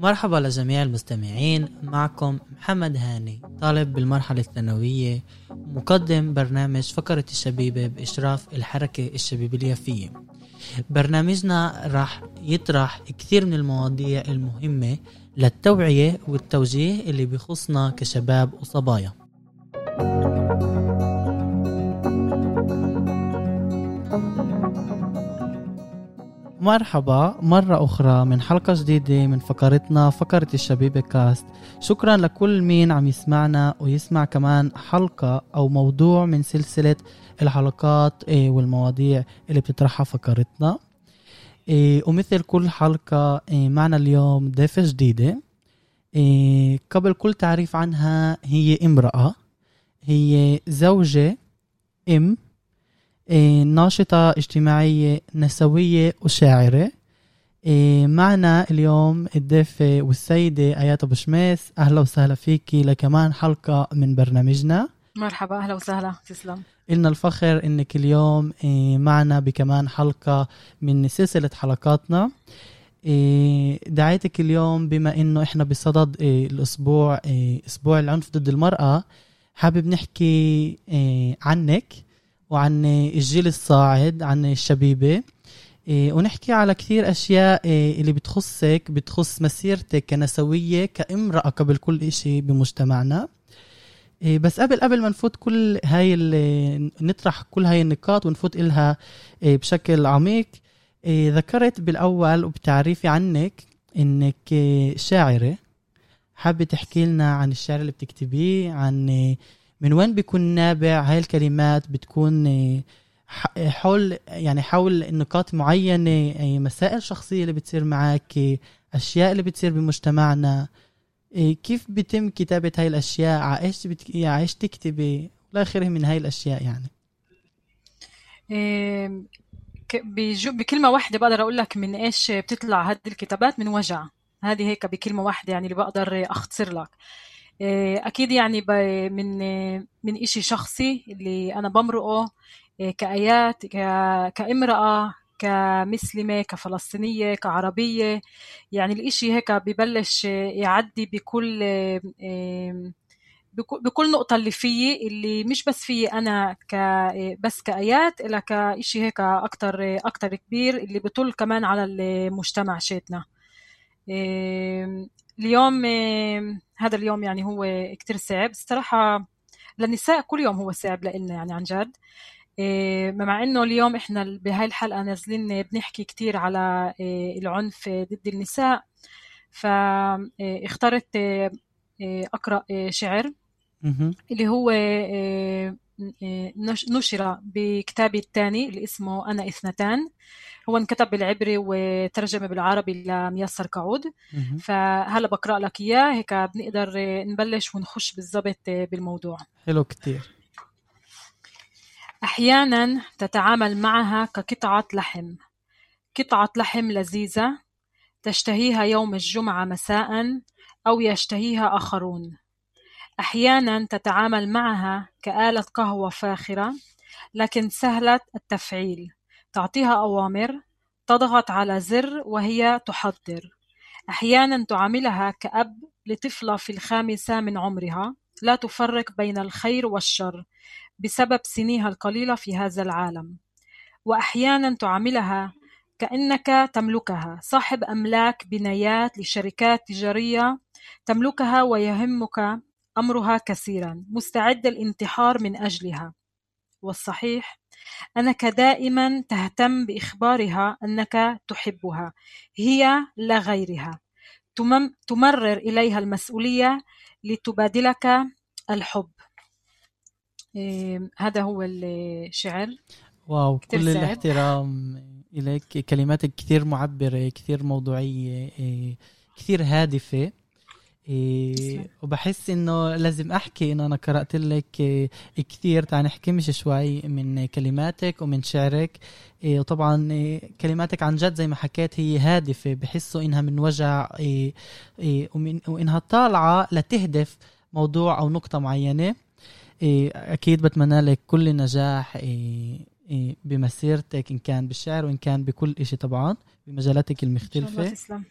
مرحبا لجميع المستمعين معكم محمد هاني طالب بالمرحلة الثانوية مقدم برنامج فقرة الشبيبة بإشراف الحركة الشبيبة اليافية. برنامجنا راح يطرح كثير من المواضيع المهمة للتوعية والتوجيه اللي بيخصنا كشباب وصبايا. مرحبا مرة أخرى من حلقة جديدة من فقرتنا فقرة الشبيبة كاست. شكرا لكل مين عم يسمعنا ويسمع كمان حلقة أو موضوع من سلسلة الحلقات إيه، والمواضيع اللي بتطرحها فقرتنا. إيه، ومثل كل حلقة إيه، معنا اليوم ضيفة جديدة. قبل كل تعريف عنها هي امرأة. هي زوجة إم ناشطة اجتماعية نسوية وشاعرة. معنا اليوم الضيفة والسيدة آيات أبو شميس. أهلا وسهلا فيكي لكمان حلقة من برنامجنا. مرحبا أهلا وسهلا. تسلم. إلنا الفخر إنك اليوم معنا بكمان حلقة من سلسلة حلقاتنا. دعيتك اليوم بما إنه إحنا بصدد الأسبوع أسبوع العنف ضد المرأة حابب نحكي عنك. وعن الجيل الصاعد عن الشبيبة. إيه، ونحكي على كثير أشياء إيه، اللي بتخصك بتخص مسيرتك كنسوية كامرأة قبل كل إشي بمجتمعنا. إيه، بس قبل قبل ما نفوت كل هاي نطرح كل هاي النقاط ونفوت إلها بشكل عميق ذكرت بالأول وبتعريفي عنك إنك شاعرة. حابة تحكي لنا عن الشعر اللي بتكتبيه عن من وين بيكون نابع هاي الكلمات؟ بتكون آه، حول يعني حول نقاط معينة مسائل شخصية اللي بتصير معك أشياء اللي بتصير بمجتمعنا. آه، كيف بتم كتابة هاي الأشياء؟ عايش بتك... عايش تكتبي؟ ولا آخره من هاي الأشياء يعني. بكلمة واحدة بقدر أقول لك من إيش بتطلع هذه الكتابات؟ من وجع. هذه هيك بكلمة واحدة يعني اللي بقدر أختصر لك. آه، أكيد يعني من من إشي شخصي اللي أنا بمرقه آه، كآيات كامرأة كمسلمة كفلسطينية كعربية. يعني الإشي هيك ببلش يعدي بكل بكل نقطة اللي فيي اللي مش بس فيي أنا ك بس كآيات إلا كإشي هيك أكتر أكتر كبير اللي بطل كمان على المجتمع شيتنا. اليوم هذا اليوم يعني هو كتير صعب. الصراحة للنساء كل يوم هو صعب لإلنا يعني عن جد. إيه، مع إنه اليوم إحنا بهاي الحلقة نازلين بنحكي كتير على العنف ضد النساء. فاخترت أقرأ شعر اللي هو نشر بكتابي الثاني اللي اسمه أنا اثنتان. هو انكتب بالعبري وترجم بالعربي لميسر كعود فهلا بقرأ لك إياه. هيك بنقدر نبلش ونخش بالضبط بالموضوع. حلو كتير. أحيانا تتعامل معها كقطعة لحم. قطعة لحم لذيذة تشتهيها يوم الجمعة مساء أو يشتهيها آخرون. أحيانا تتعامل معها كآلة قهوة فاخرة لكن سهلة التفعيل. تعطيها أوامر تضغط على زر وهي تحضر. أحيانا تعاملها كأب لطفلة في الخامسة من عمرها. لا تفرق بين الخير والشر بسبب سنيها القليلة في هذا العالم. وأحيانا تعاملها كأنك تملكها. صاحب أملاك بنايات لشركات تجارية تملكها ويهمك أمرها كثيرا مستعد الانتحار من أجلها. والصحيح أنك دائما تهتم بإخبارها أنك تحبها هي لا غيرها. تمرر إليها المسؤولية لتبادلك الحب. إيه هذا هو الشعر. واو كل سعب. الاحترام إليك. كلماتك كثير معبرة كثير موضوعية إيه كثير هادفة. إيه وبحس إنه لازم أحكي إنه أنا قرأت لك إيه كثير. تعال نحكي مش شوي من كلماتك ومن شعرك. إيه وطبعا إيه كلماتك عن جد زي ما حكيت هي هادفة. بحسوا إنها من وجع إيه إيه ومن وإنها طالعة لتهدف موضوع أو نقطة معينة. أكيد بتمنى لك كل نجاح بمسيرتك إن كان بالشعر وإن كان بكل إشي طبعا بمجالاتك المختلفة. تسلم.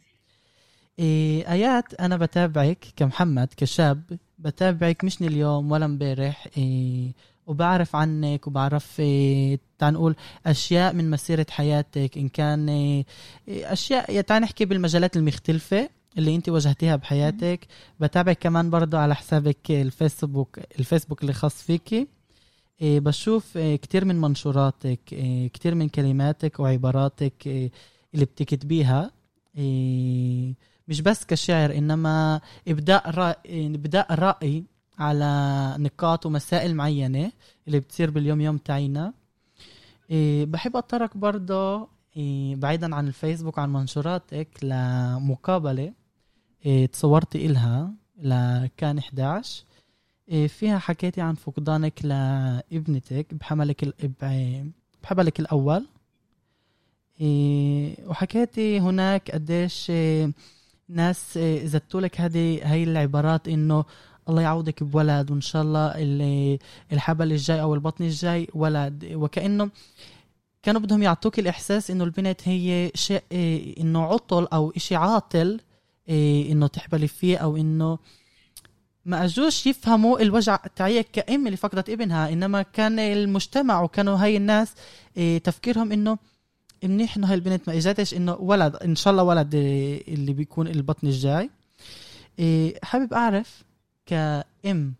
إيه آيات أنا بتابعك كمحمد كشاب بتابعك مش من اليوم ولا امبارح إيه وبعرف عنك وبعرف إيه تعال نقول أشياء من مسيرة حياتك إن كان إيه أشياء تعال نحكي بالمجالات المختلفة اللي أنت واجهتيها بحياتك. بتابعك كمان برضو على حسابك الفيسبوك الفيسبوك اللي خاص فيكي إيه بشوف إيه كتير من منشوراتك إيه كتير من كلماتك وعباراتك إيه اللي بتكتبيها إيه مش بس كشعر إنما إبداء رأي إبداء رأي على نقاط ومسائل معينة اللي بتصير باليوم يوم تاعينا. إيه بحب أتطرق برضه إيه بعيدا عن الفيسبوك عن منشوراتك لمقابلة إيه تصورتي إلها لكان 11 إيه فيها حكيتي عن فقدانك لابنتك بحملك بحملك الأول. إيه وحكيتي هناك قديش إيه ناس زدتوا لك هذه هاي العبارات إنه الله يعوضك بولد وإن شاء الله الحبل الجاي أو البطن الجاي ولد. وكأنه كانوا بدهم يعطوك الإحساس إنه البنت هي شيء إنه عطل أو إشي عاطل إنه تحبلي فيه أو إنه ما أجوش يفهموا الوجع تاعي كأم اللي فقدت ابنها. إنما كان المجتمع وكانوا هاي الناس تفكيرهم إنه منيح إنه هاي البنت ما اجتش إنه ولد إن شاء الله ولد اللي بيكون البطن الجاي. حابب أعرف كأم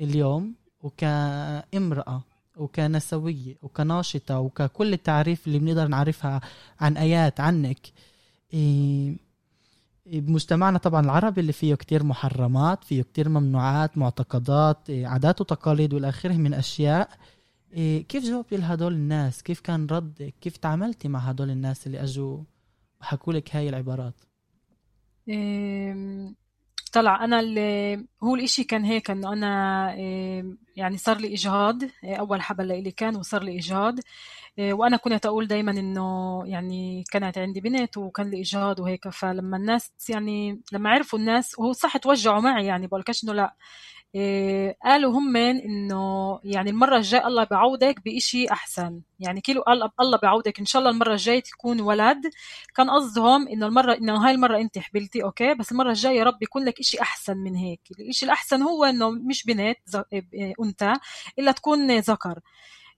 اليوم وكامرأة وكنسوية وكناشطة وككل التعريف اللي بنقدر نعرفها عن آيات عنك. بمجتمعنا طبعا العربي اللي فيه كتير محرمات فيه كتير ممنوعات معتقدات عادات وتقاليد والآخره من أشياء. كيف جاوبتي لهدول الناس؟ كيف كان ردك؟ كيف تعاملتي مع هدول الناس اللي أجوا؟ وحكوا لك هاي العبارات. طلع أنا اللي هو الإشي كان هيك إنه أنا يعني صار لي إجهاض أول حبل لي كان وصار لي إجهاض وأنا كنت أقول دائما إنه يعني كانت عندي بنت وكان لي إجهاض وهيك. فلما الناس يعني لما عرفوا الناس وهو صح توجعوا معي يعني بقولكش إنه لا إيه قالوا هم إنه يعني المرة الجاية الله بعوضك بإشي أحسن. يعني كيلو قال الله بعوضك إن شاء الله المرة الجاية تكون ولد. كان قصدهم إنه المرة إنه هاي المرة أنت حبلتي أوكي؟ بس المرة الجاية يا رب يكون لك إشي أحسن من هيك. الإشي الأحسن هو إنه مش بنت أنثى إلا تكون ذكر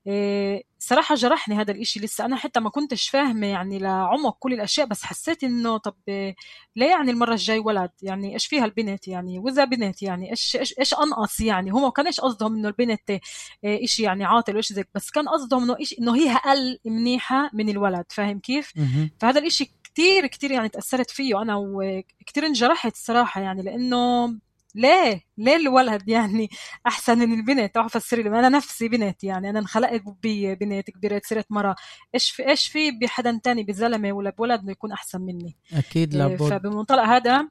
إيه صراحة جرحني هذا الإشي لسه. أنا حتى ما كنتش فاهمة يعني لعمق كل الأشياء بس حسيت إنه طب ليه يعني المرة الجاي ولد؟ يعني إيش فيها البنت يعني؟ وإذا بنت يعني إيش إيش إيش أنقص يعني؟ هم ما كانش قصدهم إنه البنت إشي يعني عاطل وإيش زي بس كان قصدهم إنه إيش إنه هي أقل منيحة من الولد. فاهم كيف؟ فهذا الإشي كتير كتير يعني تأثرت فيه. أنا وكتير انجرحت الصراحة يعني لأنه ليه؟ ليه الولد يعني أحسن من البنت؟ تعرف فسري لي أنا نفسي بنت يعني أنا انخلقت ببنت كبرت صرت مرة. إيش في إيش في بحدا تاني بزلمة ولا بولد إنه يكون أحسن مني؟ أكيد لابد. فبمنطلق هذا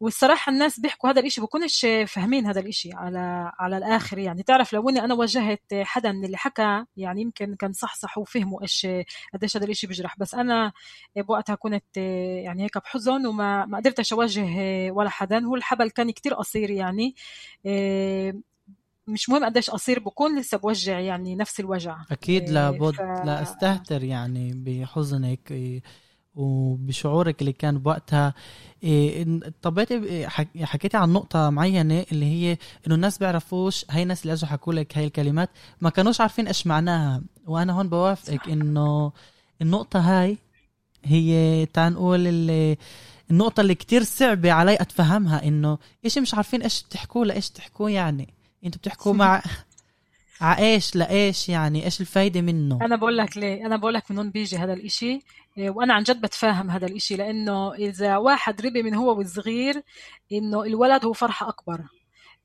والصراحة الناس بيحكوا هذا الإشي بكونش فاهمين هذا الإشي على على الآخر يعني. تعرف لو إني أنا واجهت حدا من اللي حكى يعني يمكن كان صحصح وفهموا إيش قديش هذا الإشي بيجرح بس أنا بوقتها كنت يعني هيك بحزن وما ما قدرتش اواجه ولا حدا. هو الحبل كان كتير قصير. يعني. مش مهم قديش قصير بكون لسه بوجع يعني نفس الوجع. أكيد لابد ف... لا استهتر يعني بحزنك وبشعورك اللي كان بوقتها. طبيتي حكيتي عن نقطة معينة اللي هي إنه الناس بيعرفوش هاي الناس اللي أجوا حكوا لك هاي الكلمات ما كانوش عارفين إيش معناها. وأنا هون بوافقك إنه النقطة هاي هي تعال نقول اللي النقطة اللي كتير صعبة علي أتفهمها إنه إيش مش عارفين إيش تحكوا لإيش تحكوا يعني؟ إنتوا بتحكوا مع ع إيش لإيش يعني؟ إيش الفايدة منه؟ أنا بقول لك ليه أنا بقول لك من هون بيجي هذا الإشي. إيه، وأنا عن جد بتفاهم هذا الإشي لأنه إذا واحد ربي من هو وصغير إنه الولد هو فرحة أكبر.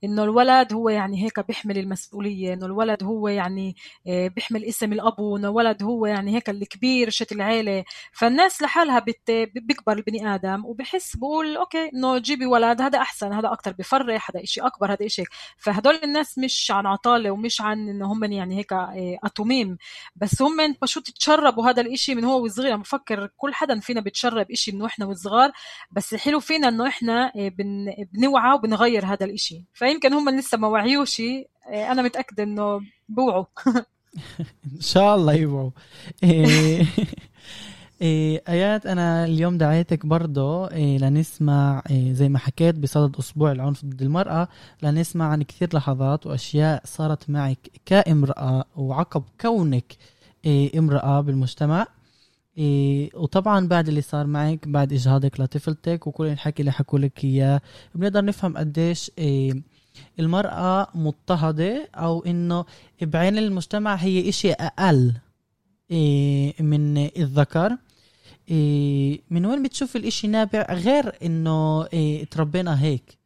إنه الولد هو يعني هيك بيحمل المسؤولية إنه الولد هو يعني آه، بيحمل اسم الأب وإنه الولد هو يعني هيك الكبير شيت العيلة. فالناس لحالها بت... بيكبر البني آدم وبحس بقول أوكي إنه جيبي ولد هذا أحسن هذا أكثر بفرح هذا إشي أكبر هذا إشي فهدول الناس مش عن عطالة ومش عن إنه هم يعني هيك آه، אטומים بس هم פשוט تشربوا هذا الإشي من هو وصغير؟ أنا بفكر كل حدا فينا بتشرب إشي من إحنا وصغار. بس الحلو فينا إنه إحنا آه، بن... بنوعى وبنغير هذا الإشي. فيمكن هم لسه ما وعيوش إيه، أنا متأكدة إنه بوعوا. إن شاء الله يبعوا إيه، إيه آيات أنا اليوم دعيتك برضه إيه لنسمع إيه زي ما حكيت بصدد أسبوع العنف ضد المرأة لنسمع عن كثير لحظات وأشياء صارت معك كامرأة وعقب كونك إيه امرأة بالمجتمع. إيه وطبعا بعد اللي صار معك بعد إجهاضك لطفلتك وكل الحكي اللي حكوا لك إياه بنقدر نفهم قديش إيه المرأة مضطهدة أو إنه بعين المجتمع هي إشي أقل إيه من الذكر. إيه من وين بتشوف الإشي نابع غير إنه إيه تربينا هيك؟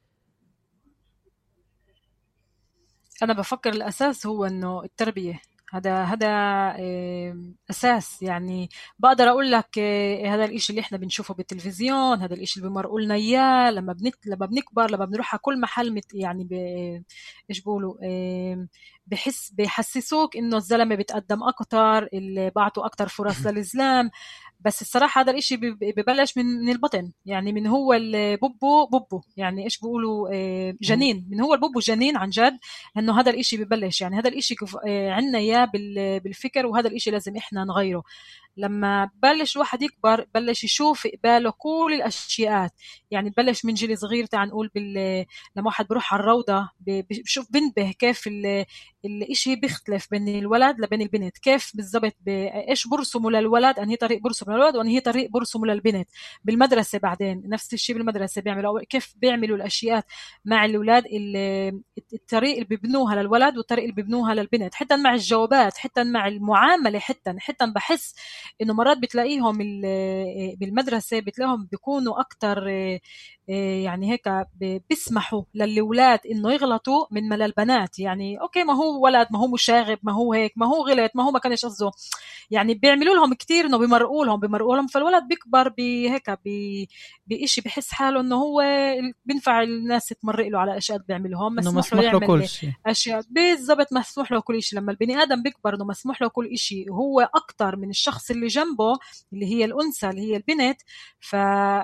أنا بفكر الأساس هو إنه التربية. هذا هذا أساس. يعني بقدر أقول لك هذا الإشي اللي إحنا بنشوفه بالتلفزيون هذا الإشي اللي بمرقوا لنا إياه لما بنك لما بنكبر لما بنروح على كل محل مت يعني ب... إيش بيقولوا بحس بحسسوك إنه الزلمة بيتقدم أكثر اللي بعطوا أكثر فرص للزلام بس الصراحة هذا الإشي ببلش من من البطن. يعني من هو البوبو بوبو. يعني إيش بيقولوا آه، جنين. من هو البوبو جنين عن جد؟ إنه هذا الإشي ببلش. يعني هذا الإشي آه، عندنا إياه بالفكر وهذا الإشي لازم إحنا نغيره. لما بلش الواحد يكبر بلش يشوف قباله كل الاشياء يعني بلش من جيل صغير تعال نقول بال... لما واحد بروح على الروضة بشوف بنبه كيف ال... الإشي بيختلف بين الولد لبين البنت. كيف بالضبط ب... إيش برسموا للولد انهي طريق برسموا للولد وانهي طريق برسموا للبنت. بالمدرسة بعدين نفس الشيء بالمدرسة بيعملوا كيف بيعملوا الاشياء مع الأولاد اللي... الطريق اللي بيبنوها للولد والطريق اللي بيبنوها للبنت. حتى مع الجوابات حتى مع المعاملة حتى حتى بحس إنه مرات بتلاقيهم بالمدرسة بتلاقيهم بيكونوا أكثر آه، يعني هيك بيسمحوا للأولاد إنه يغلطوا من ما للبنات يعني أوكي ما هو ولد ما هو مشاغب ما هو هيك ما هو غلط ما هو ما كانش قصده. يعني بيعملوا لهم كثير إنه بمرقوا لهم بمرقوا لهم. فالولد بيكبر بهيك بشيء بحس حاله إنه هو بينفع الناس تمرق له على أشياء بيعملهم مسموح له يعمل كل شيء. أشياء. بالضبط مسموح له كل شيء. لما البني آدم بيكبر إنه مسموح له كل شيء وهو أكثر من الشخص اللي جنبه اللي هي الأنثى اللي هي البنت ف...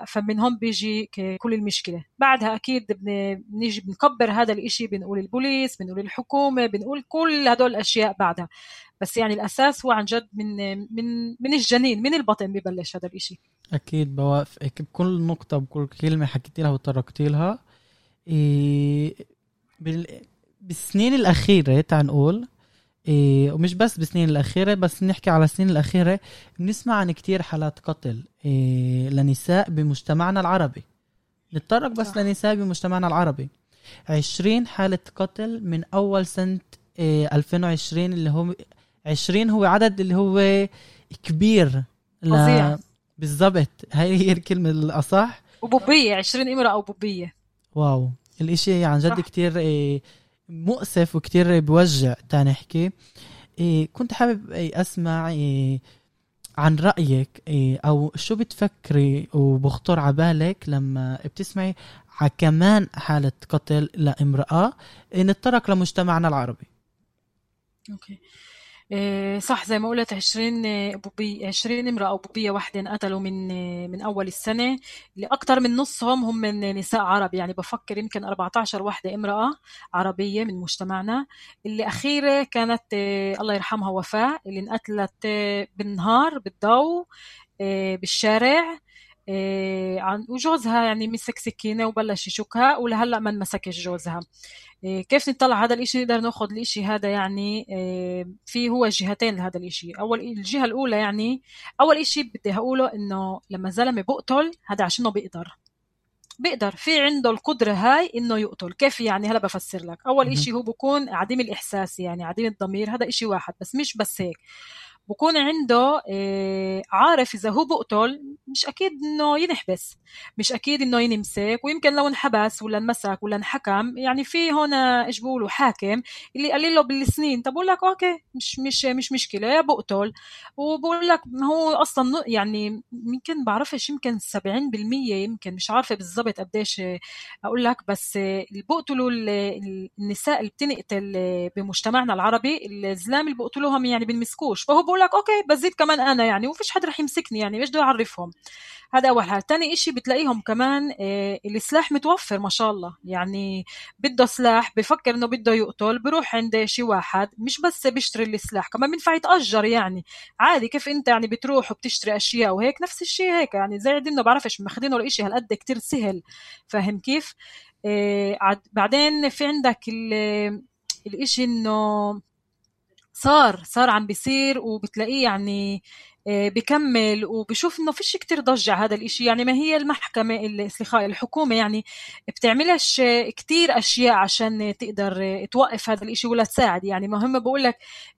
فمن هون بيجي كل المشكلة. بعدها أكيد بنيجي بنكبر هذا الإشي بنقول البوليس بنقول الحكومة بنقول كل هدول الأشياء بعدها. بس يعني الأساس هو عن جد من من من الجنين من البطن ببلش هذا الإشي. أكيد بوافقك بكل نقطة بكل كلمة حكيتي لها وتركتي لها إيه بالسنين الأخيرة تعال نقول إيه ومش بس بالسنين الأخيرة بس نحكي على السنين الأخيرة بنسمع عن كتير حالات قتل إيه لنساء بمجتمعنا العربي. نتطرق بس صح. لنساء بمجتمعنا العربي. 20 حالة قتل من أول سنة إيه 2020 اللي هو 20 هو عدد اللي هو كبير. ل... بالضبط. هاي هي الكلمة الأصح. وبوبية 20 إمرأة وبوبية واو. الإشي عن جد كتير إيه مؤسف وكتير بوجع تنحكي إيه كنت حابب إيه أسمع إيه عن رأيك إيه أو شو بتفكري وبخطر على بالك لما بتسمعي على كمان حالة قتل لامرأة نتطرق لمجتمعنا العربي؟ أوكي. آه، صح زي ما قلت 20 بوبية 20 امرأة وبوبية واحدة انقتلوا من من أول السنة. أكثر من نصهم هم من نساء عرب يعني بفكر يمكن 14 واحدة امرأة عربية من مجتمعنا. اللي أخيرة كانت آه، الله يرحمها وفاء اللي انقتلت آه، بالنهار بالضوء بالشارع. عن وجوزها يعني مسك سكينه وبلش يشكها ولهلأ ما انمسكش جوزها. إيه، كيف نطلع هذا الإشي؟ نقدر نأخذ الإشي هذا يعني إيه، في هو جهتين لهذا الإشي. أول الجهة الأولى يعني أول إشي بدي اقوله إنه لما زلمة بقتل هذا عشانه بيقدر. بيقدر. في عنده القدرة هاي إنه يقتل. كيف يعني؟ هلا بفسر لك. أول إشي هو بكون عديم الإحساس يعني عديم الضمير. هذا إشي واحد. بس مش بس هيك. بكون عنده آه، عارف إذا هو بقتل مش أكيد إنه ينحبس مش أكيد إنه ينمسك ويمكن لو انحبس ولا انمسك ولا انحكم يعني في هون إيش بيقولوا حاكم اللي قال له بالسنين. طب بقول لك أوكي مش مش مش مشكلة بقتل. وبقول لك هو أصلا يعني يمكن بعرفش يمكن 70% يمكن مش عارفة بالضبط قديش أقول لك بس اللي بقتلوا النساء اللي بتنقتل بمجتمعنا العربي الزلام اللي بقتلوهم يعني بنمسكوش. فهو بقول لك أوكي بزيد كمان أنا يعني وفيش حد رح يمسكني يعني إيش بدي أعرفهم. هذا أول حاجة ثاني إشي بتلاقيهم كمان آه، السلاح متوفر ما شاء الله. يعني بده سلاح بفكر إنه بده يقتل بروح عند شي واحد. مش بس بيشتري السلاح كمان بينفع يتأجر يعني. عادي كيف أنت يعني بتروح وبتشتري أشياء وهيك نفس الشيء هيك. يعني زي إنه بعرفش ماخذينه الاشي هالقد كتير سهل. فاهم كيف؟ آه بعدين في عندك الإشي إنه صار صار عم بيصير وبتلاقيه يعني بكمل وبشوف إنه فيش كتير ضجة هذا الإشي. يعني ما هي المحكمة الاستخاء الحكومة يعني بتعملش كتير أشياء عشان تقدر توقف هذا الإشي ولا تساعد. يعني مهم بقول لك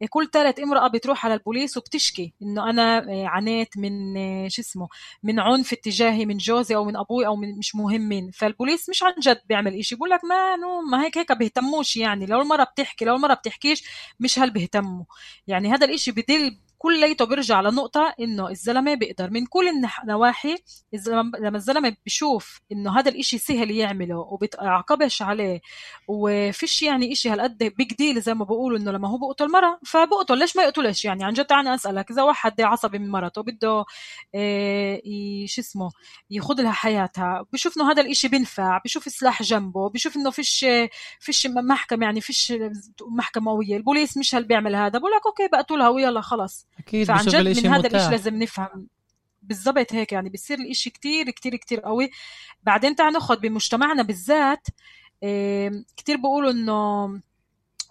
كل ثالث امرأة بتروح على البوليس وبتشكي إنه أنا آه، عانيت من آه، شو اسمه من عنف اتجاهي من جوزي أو من أبوي أو من مش مهمين. فالبوليس مش عن جد بيعمل إشي. بقول لك ما نو ما هيك هيك بيهتموش يعني. لو المرة بتحكي لو المرة بتحكيش مش هل بيهتموا. يعني هذا الإشي بدل كليته بيرجع لنقطة إنه الزلمة بيقدر. من كل النواحي لما الزلمة بيشوف إنه هذا الإشي سهل يعمله وبتعاقبش عليه وفيش يعني إشي هالقد بيج ديل زي ما بقولوا إنه لما هو بقتل مرة فبقتل. ليش ما يقتلش؟ يعني عن جد أنا أسألك إذا واحد عصبي من مرته بده إيه شو اسمه ياخذ لها حياتها بشوف إنه هذا الإشي بينفع بشوف سلاح جنبه بشوف إنه فيش فيش محكمة يعني فيش محكمة قوية البوليس مش هل بيعمل هذا؟ بقول لك أوكي بقتلها ويلا خلص أكيد فعن جد من هذا الإشي لازم نفهم. بالضبط هيك يعني بصير الإشي كتير كتير كتير قوي. بعدين تعال ناخذ بمجتمعنا بالذات كتير بيقولوا إنه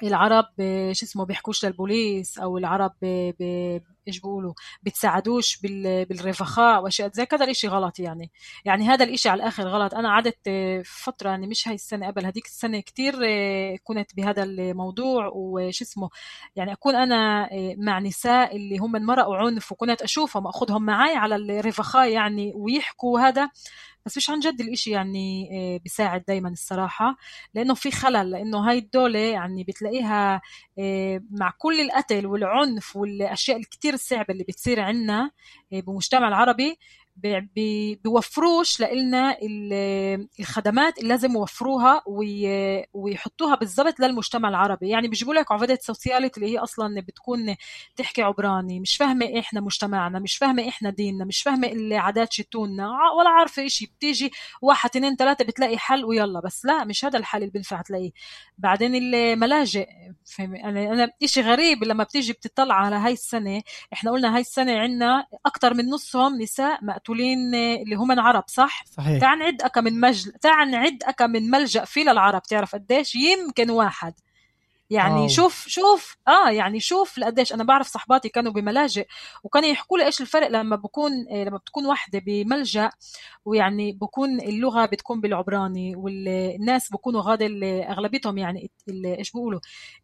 العرب شو اسمه بيحكوش للبوليس أو العرب إيش بيقولوا بتساعدوش بالرفخاء وأشياء زي كذا الإشي غلط يعني. يعني هذا الإشي على الآخر غلط. أنا قعدت فترة يعني مش هاي السنة قبل هذيك السنة كتير كنت بهذا الموضوع وش اسمه يعني أكون أنا مع نساء اللي هم انمرقوا عنف وكنت أشوفهم أخذهم معي على الرفخاء يعني ويحكوا هذا بس مش عن جد الإشي يعني آه، بيساعد دايما الصراحة لأنه في خلل لأنه هاي الدولة يعني بتلاقيها آه، مع كل القتل والعنف والأشياء الكتير الصعبة اللي بتصير عنا آه، بمجتمع العربي بيوفروش لنا الخدمات اللي لازم يوفروها ويحطوها بالضبط للمجتمع العربي. يعني بيجيبوا لك عبادة سوسياليتي اللي هي أصلا بتكون تحكي عبراني مش فاهمة إحنا مجتمعنا مش فاهمة إحنا ديننا مش فاهمة العادات شتوننا ولا عارفة إشي. بتيجي واحد اثنين ثلاثة بتلاقي حل ويلا. بس لا مش هذا الحل اللي بينفع تلاقيه. بعدين الملاجئ أنا أنا شيء غريب لما بتيجي بتطلع على هاي السنة. إحنا قلنا هاي السنة عندنا أكثر من نصهم نساء مقتول مقتولين اللي هم عرب صح؟ صحيح. تعال نعد أكا من مجل نعد أكا من ملجأ في للعرب تعرف قديش؟ يمكن واحد. يعني أوه. شوف شوف آه يعني شوف لقديش أنا بعرف صحباتي كانوا بملاجئ وكانوا يحكوا لي إيش الفرق لما بكون آه، لما بتكون وحدة بملجأ ويعني بكون اللغة بتكون بالعبراني والناس بكونوا غاد أغلبيتهم يعني إيش بيقولوا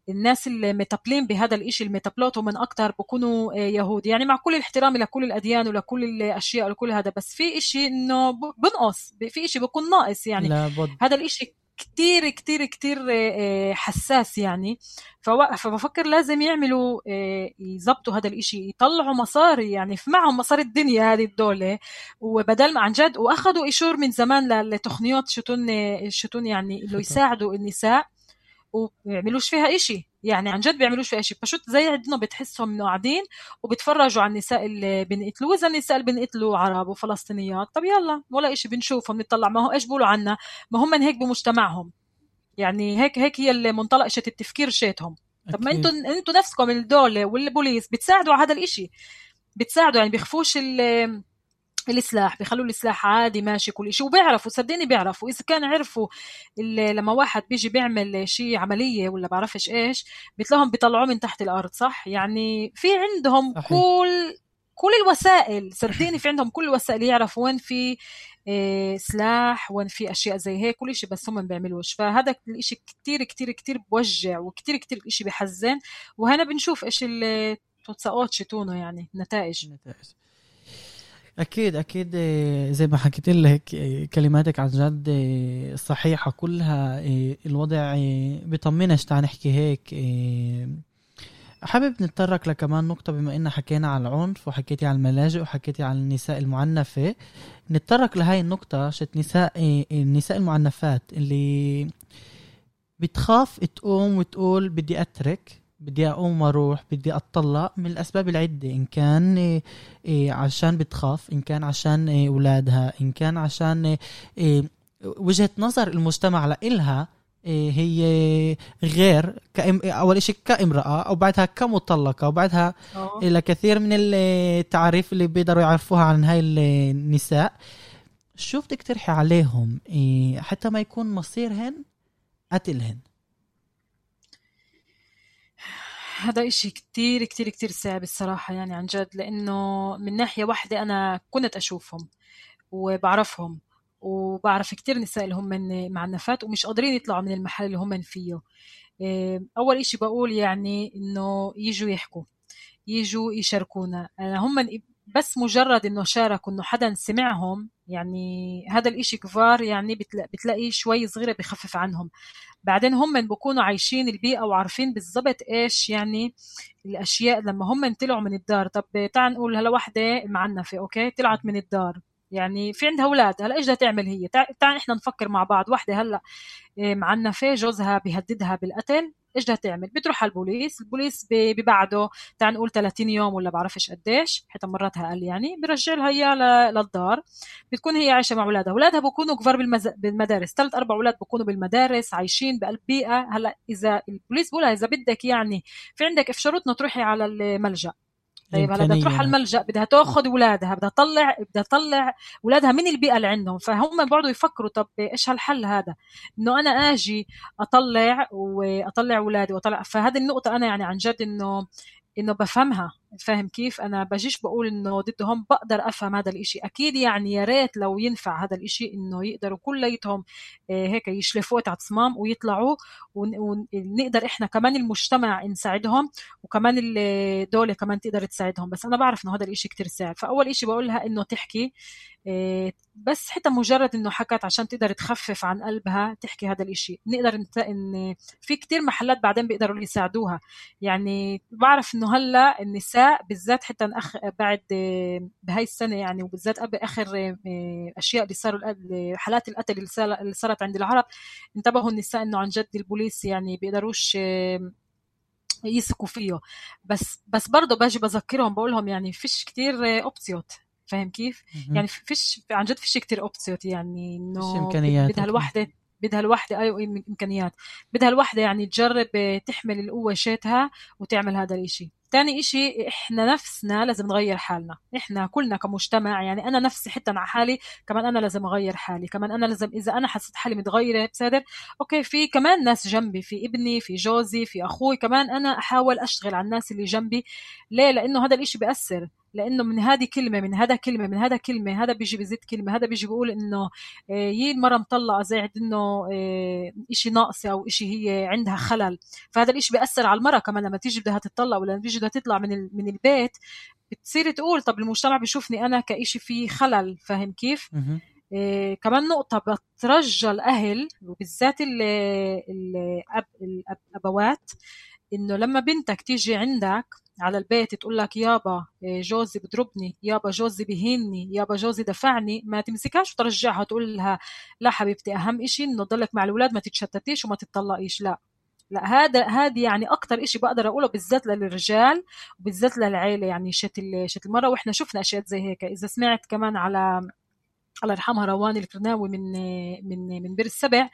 الناس اللي מטפלים بهذا الإشي ال מטפלות من أكثر بكونوا آه، يهود يعني مع كل الاحترام لكل الأديان ولكل الأشياء ولكل هذا بس في إشي إنه بنقص في إشي بكون ناقص يعني لابد. هذا الإشي كتير كتير كتير آه، حساس يعني. فبفكر لازم يعملوا آه، يظبطوا هذا الإشي يطلعوا مصاري يعني في معهم مصاري الدنيا هذه الدولة وبدل ما عن جد وأخذوا אישור من زمان ل תוכניות شيتون شتون يعني إنه يساعدوا النساء. وبيعملوش فيها إشي. يعني عن جد بيعملوش فيها إشي. بشوت زي عندنا بتحسهم إنه قاعدين وبتفرجوا على النساء اللي بنقتلوا وإذا النساء اللي بنقتلوا عرب وفلسطينيات طب يلا ولا إشي بنشوفهم بنطلع. ما هو إيش بيقولوا عنا ما هم من هيك بمجتمعهم. يعني هيك هيك هي المنطلق شت التفكير شيتهم. طب ما أنتم أنتم نفسكم الدولة والبوليس بتساعدوا على هذا الإشي. بتساعدوا يعني بيخفوش السلاح بيخلوا السلاح عادي ماشي كل شيء وبيعرفوا صدقني بيعرفوا إذا كان عرفوا لما واحد بيجي بيعمل شيء عملية ولا بعرفش إيش بتلاقيهم بيطلعوه من تحت الأرض صح؟ يعني في عندهم صحيح. كل كل الوسائل صدقني في عندهم كل الوسائل يعرفوا وين في إيه سلاح وين في أشياء زي هيك كل شيء بس هم ما بيعملوش. فهذا الإشي كتير كتير كتير بوجع وكتير كتير الاشي بحزن. وهنا بنشوف إيش التوتساقات شتونه يعني النتائج. النتائج. أكيد أكيد آه، زي ما حكيت لك آه، كلماتك عن جد آه، صحيحة كلها الوضع بيطمنش تعال نحكي هيك حابب نتطرق لكمان نقطة بما إن حكينا على العنف وحكيتي على الملاجئ وحكيتي على النساء المعنفة. نتطرق لهاي النقطة شت نساء النساء المعنفات اللي بتخاف تقوم وتقول بدي أترك بدي أقوم وأروح بدي أتطلق من الأسباب العدة. إن كان إيه إيه عشان بتخاف إن كان عشان إيه أولادها إن كان عشان إيه وجهة نظر المجتمع لإلها إيه هي غير كإم أول شيء كإمرأة أو بعدها كمطلقة وبعدها آه. إلى كثير من التعاريف اللي بيقدروا يعرفوها عن هاي النساء. شو بدك ترحي عليهم؟ إيه حتى ما يكون مصيرهن قتلهن. هذا إشي كتير كتير كتير صعب الصراحة يعني عن جد لأنه من ناحية واحدة أنا كنت أشوفهم وبعرفهم وبعرف كتير نساء اللي هم معنفات ومش قادرين يطلعوا من المحل اللي هم فيه. إيه، أول إشي بقول يعني إنه يجوا يحكوا يجوا يشاركونا. هم بس مجرد إنه شاركوا إنه حدا سمعهم يعني هذا الإشي كفار يعني بتلاقي شوي صغيرة بخفف عنهم. بعدين هم بكونوا عايشين البيئة وعارفين بالضبط إيش يعني الأشياء لما هم طلعوا من الدار. طب تعال نقول هلا وحدة معنفة أوكي؟ طلعت من الدار. يعني في عندها أولاد هلا إيش بدها تعمل هي؟ تعال إحنا نفكر مع بعض. وحدة هلا إيه، معنفة جوزها بيهددها بالقتل. إيش بدها تعمل؟ بتروح على البوليس البوليس ببعده تعال نقول 30 يوم ولا بعرفش قديش حتى مرات أقل يعني بيرجع لها اياه للدار. بتكون هي عايشة مع أولادها. أولادها بكونوا كبار بالمز... بالمدارس. ثلاث أربع أولاد بكونوا بالمدارس عايشين بقلب بيئة. هلأ إذا البوليس بقولها إذا بدك يعني في عندك افشروتنا تروحي على الملجأ. طيب هلا بدها تروح على الملجأ بدها تأخذ أولادها بدها تطلع بدها تطلع أولادها من البيئة اللي عندهم. فهم بيقعدوا يفكروا طب إيش هالحل هذا؟ إنه أنا آجي أطلع واطلع أولادي وأطلع فهذه النقطة أنا يعني عن جد انه إنه بفهمها. فاهم كيف؟ أنا بجيش بقول إنه ضدهم بقدر أفهم هذا الإشي. أكيد يعني يا ريت لو ينفع هذا الإشي إنه يقدروا كليتهم آه، هيك يشلفوا تحت صمام ويطلعوا ونقدر إحنا كمان المجتمع نساعدهم وكمان الدولة كمان تقدر تساعدهم. بس أنا بعرف إنه هذا الإشي كتير صعب فأول إشي بقولها إنه تحكي آه، بس حتى مجرد إنه حكت عشان تقدر تخفف عن قلبها تحكي هذا الإشي. نقدر إن في كتير محلات بعدين بيقدروا يساعدوها. يعني بعرف إنه هلأ النساء بالذات حتى أخ بعد بهاي السنة يعني وبالذات قبل آخر آه، أشياء اللي صاروا حالات القتل اللي صارت عند العرب انتبهوا النساء إنه عن جد البوليس يعني بيقدروش يثقوا فيه. بس بس برضه باجي بذكرهم بقول لهم يعني فيش كتير אופציות فاهم كيف؟ يعني فيش عن جد فيش كتير אופציות يعني إنه بدها الوحدة بدها الوحدة أيوة إمكانيات. بدها الوحدة يعني تجرب تحمل القوة شيتها وتعمل هذا الإشي. تاني إشي إحنا نفسنا لازم نغير حالنا. إحنا كلنا كمجتمع يعني أنا نفسي حتى مع حالي كمان أنا لازم أغير حالي. كمان أنا لازم إذا أنا حسيت حالي متغيرة بصدر أوكي في كمان ناس جنبي في ابني في جوزي في أخوي كمان أنا أحاول أشتغل على الناس اللي جنبي. ليه؟ لأنه هذا الإشي بيأثر. لأنه من هذه كلمة من هذا كلمة من هذا كلمة هذا بيجي بزيد كلمة هذا بيجي بيقول إنه آه، يي المراه مطلقة زي إنه آه، شيء ناقصة أو شيء هي عندها خلل. فهذا الشيء بيأثر على المرأة كمان لما تيجي بدها تطلق ولا تيجي بدها تطلع من من البيت بتصير تقول طب المجتمع بيشوفني أنا كإشي فيه خلل فاهم كيف؟ إيه كمان نقطة بترجى الأهل وبالذات الأب الأبوات إنه لما بنتك تيجي عندك على البيت تقول لك يابا إيه، جوزي بضربني يابا جوزي بهيني يابا جوزي دفعني ما تمسكهاش وترجعها تقول لها لا حبيبتي أهم إشي إنه تضلك مع الأولاد ما تتشتتيش وما تتطلقيش لا لا هذا هذه يعني أكثر إشي بقدر أقوله بالذات للرجال وبالذات للعيلة يعني شت شت المرة. وإحنا شفنا أشياء زي هيك. إذا سمعت كمان على الله يرحمها روان الكرناوي من من من بير السبع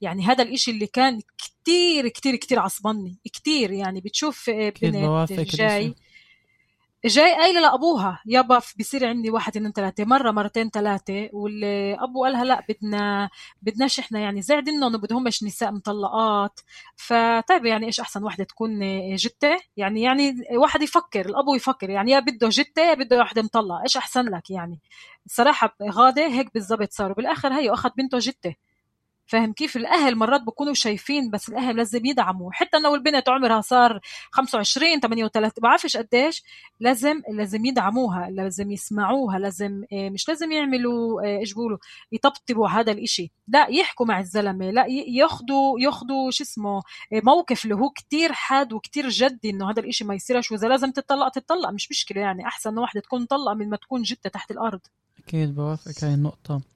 يعني هذا الإشي اللي كان كتير كتير كتير عصبني. كتير يعني بتشوف بنت جاي جاي قايلة لأبوها يابا بصير عندي واحد اثنين ثلاثة مرة مرتين ثلاثة والابو قالها لا بدنا بدناش إحنا يعني زعد إنه بدهمش نساء مطلقات. فطيب يعني إيش أحسن وحده تكون جته يعني يعني واحد يفكر الأبو يفكر. يعني يا بده جته يا بده وحده مطلقه إيش أحسن لك يعني؟ الصراحه غادة هيك بالضبط صاروا. بالآخر هي اخذ بنته جته فاهم كيف؟ الأهل مرات بكونوا شايفين بس الأهل لازم يدعموا. حتى لو البنت عمرها صار 25 38 بعرفش قديش. لازم لازم يدعموها لازم يسمعوها لازم آه، مش لازم يعملوا آه، إيش بيقولوا يطبطبوا هذا الإشي. لا يحكوا مع الزلمة لا ياخذوا ياخذوا شو اسمه آه، موقف اللي هو كتير حاد وكتير جدي إنه هذا الإشي ما يصيرش. وإذا لازم تطلق تطلق مش مشكلة يعني. أحسن وحده تكون مطلقه من ما تكون جته تحت الأرض. أكيد بوافقك هاي النقطة.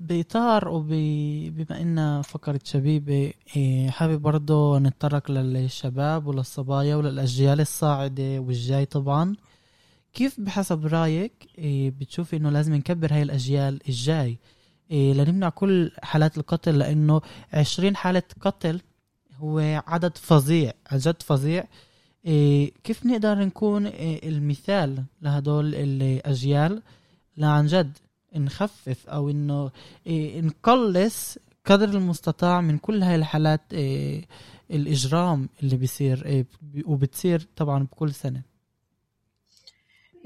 بإطار وبما إن فكرت شبيبة إيه حابب برضه نتطرق للشباب وللصبايا وللأجيال الصاعدة والجاي طبعا. كيف بحسب رأيك إيه بتشوفي إنه لازم نكبر هاي الأجيال الجاي؟ إيه لنمنع كل حالات القتل لأنه عشرين حالة قتل هو عدد فظيع عن جد فظيع. كيف نقدر نكون المثال لهدول الأجيال؟ لعن جد. نخفف أو إنه إيه نقلص قدر المستطاع من كل هاي الحالات إيه الإجرام اللي بيصير إيه وبتصير طبعا بكل سنة.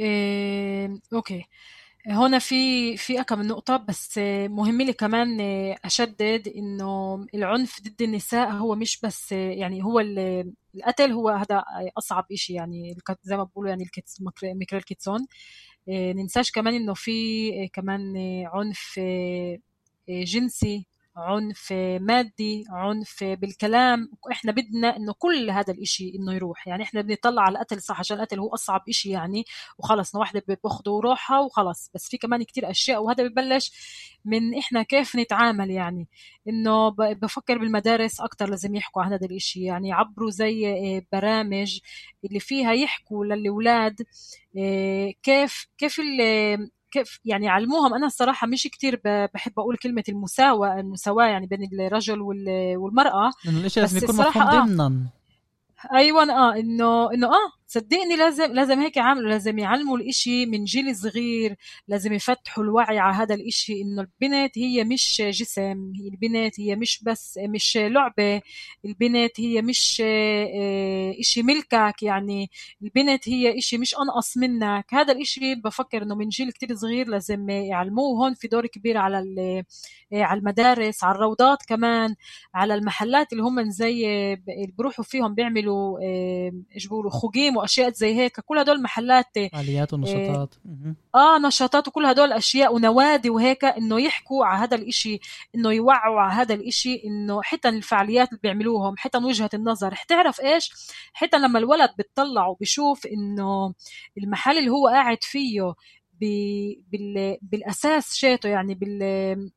إيه، أوكي. هنا في في كم نقطة بس مهم لي كمان أشدد إنه العنف ضد النساء هو مش بس يعني هو القتل هو هذا أصعب إشي يعني زي ما بقولوا يعني מקרה ال קיצון إيه، ننساش كمان إنه في كمان عنف جنسي. عنف مادي عنف بالكلام. إحنا بدنا إنه كل هذا الإشي إنه يروح. يعني إحنا بنطلع على القتل صح عشان القتل هو أصعب إشي يعني. وخلص واحدة باخده روحها وخلص. بس في كمان كتير أشياء وهذا ببلش من إحنا كيف نتعامل يعني. إنه بفكر بالمدارس أكتر لازم يحكوا عن هذا الإشي. يعني يعبروا زي آه، برامج اللي فيها يحكوا للأولاد آه، كيف كيف كيف يعني علموهم. أنا الصراحة مش كتير بحب أقول كلمة المساواه المساواة يعني بين الرجل والمرأة. لأنه الإشي لازم يكون مفهوم آه. ضمنا. أيوه آه إنه إنه آه. صدقني لازم لازم هيك يعملوا لازم يعلموا الإشي من جيل صغير لازم يفتحوا الوعي على هذا الإشي إنه البنت هي مش جسم البنت هي مش بس مش لعبة البنت هي مش آه، إشي ملكك يعني البنت هي إشي مش أنقص منك. هذا الإشي بفكر إنه من جيل كتير صغير لازم يعلموه. هون في دور كبير على آه، على المدارس على الروضات كمان على المحلات اللي هم زي اللي بروحوا فيهم بيعملوا إيش بيقولوا خجيم واشياء زي هيك. كل هدول محلات فعاليات ونشاطات. آه نشاطات وكل هدول أشياء ونوادي وهيك إنه يحكوا على هذا الإشي إنه يوعوا على هذا الإشي إنه حتى الفعاليات اللي بيعملوهم حتى وجهة النظر. حتعرف إيش؟ حتى لما الولد بتطلع وبشوف إنه المحل اللي هو قاعد فيه بالأساس شيته يعني